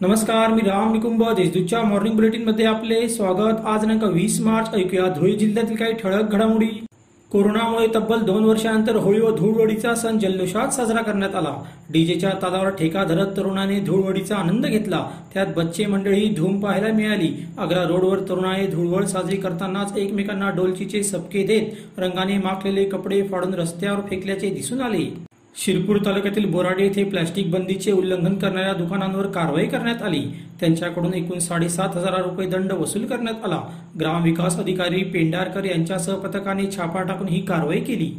नमस्कार मी राम निकुंभ देशदूतच्या मॉर्निंग बुलेटिनमध्ये आपले स्वागत. आज दिनांक वीस मार्च ऐकूया धुळे जिल्ह्यातील काही ठळक घडामोडी. कोरोनामुळे तब्बल दोन वर्षानंतर होळी व धूळवडीचा सण जल्लोषात साजरा करण्यात आला. डीजेच्या तालावर ठेका धरत तरुणाने धूळवडीचा आनंद घेतला. त्यात बच्चे मंडळी धूम पाहायला मिळाली. आग्रा रोडवर तरुणाने धुळवड साजरी करतानाच एकमेकांना डोलचीचे सबके देत रंगाने माखलेले कपडे फाडून रस्त्यावर फेकल्याचे दिसून आले. शिरपूर तालुक्यातील बोराडे येथे प्लॅस्टिक बंदीचे उल्लंघन करणाऱ्या दुकानांवर कारवाई करण्यात आली. त्यांच्याकडून एकूण साडेसात हजार रुपये दंड वसूल करण्यात आला. ग्रामविकास अधिकारी पेंडारकर यांच्यासह पथकाने छापा टाकून ही कारवाई केली.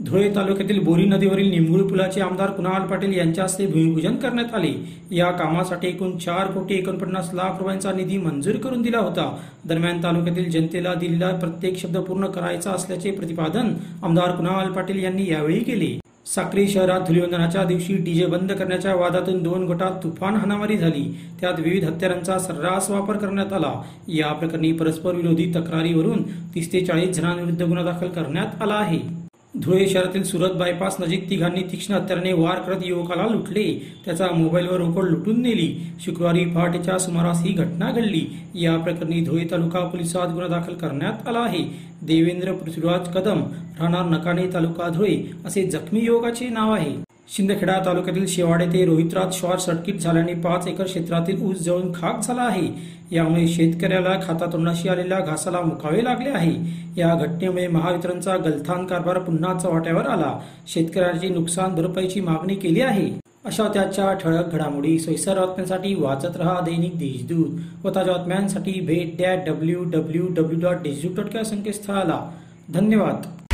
धुळे तालुक्यातील बोरी नदीवरील निंबूळ पुलाचे आमदार कुणाल पाटील यांच्या हस्ते भूमिपूजन करण्यात आले. या कामासाठी एकूण चार कोटी एकोणपन्नास लाख रुपयांचा निधी मंजूर करून दिला होता. दरम्यान तालुक्यातील जनतेला दिलेला प्रत्येक शब्द पूर्ण करायचा असल्याचे प्रतिपादन आमदार कुणाल पाटील यांनी यावेळी केले. साक्री शहरात धुलिवंदनाच्या दिवशी डीजे बंद करण्याच्या वादातून दोन गटात तुफान हाणामारी झाली. त्यात विविध हत्यारांचा सर्रास वापर करण्यात आला. या प्रकरणी परस्पर विरोधी तक्रारीवरून तीस ते चाळीस जणांविरुद्ध गुन्हा दाखल करण्यात आला आहे. धुळे शहरातील सुरत बायपास नजीक तिघांनी तीक्ष्ण हत्याराने वार करत युवकाला लुटले. त्याचा मोबाईलवर रोकड लुटून नेली. शुक्रवारी पहाटेच्या सुमारास ही घटना घडली. या प्रकरणी धुळे तालुका पोलिसात गुन्हा दाखल करण्यात आला आहे. देवेंद्र पृथ्वीराज कदम राहणार नकाने तालुका धुळे असे जखमी युवकाचे नाव आहे. शिंदखेडा तालुक्यातील शेवाडे ते रोहित्रात शॉर्ट सर्किट झाल्याने पाच एकर क्षेत्रातील ऊस जळून खाक झाला आहे. यामुळे शेतकऱ्याला खातातोंडाशी आलेल्या घासाला मुकावे लागले आहे. या घटनेमुळे महावितरणचा गलथान कारभार पुन्हा चव्हाट्यावर आला. शेतकऱ्याची नुकसान भरपाईची मागणी केली आहे. अशा त्याच्या ठळक घडामोडी सोयीसर बातम्यांसाठी वाचत रहा दैनिक देशदूत व ताज्या बातम्यांसाठी भेट द्या W W W dot Deshdoot dot संकेतस्थळाला. धन्यवाद.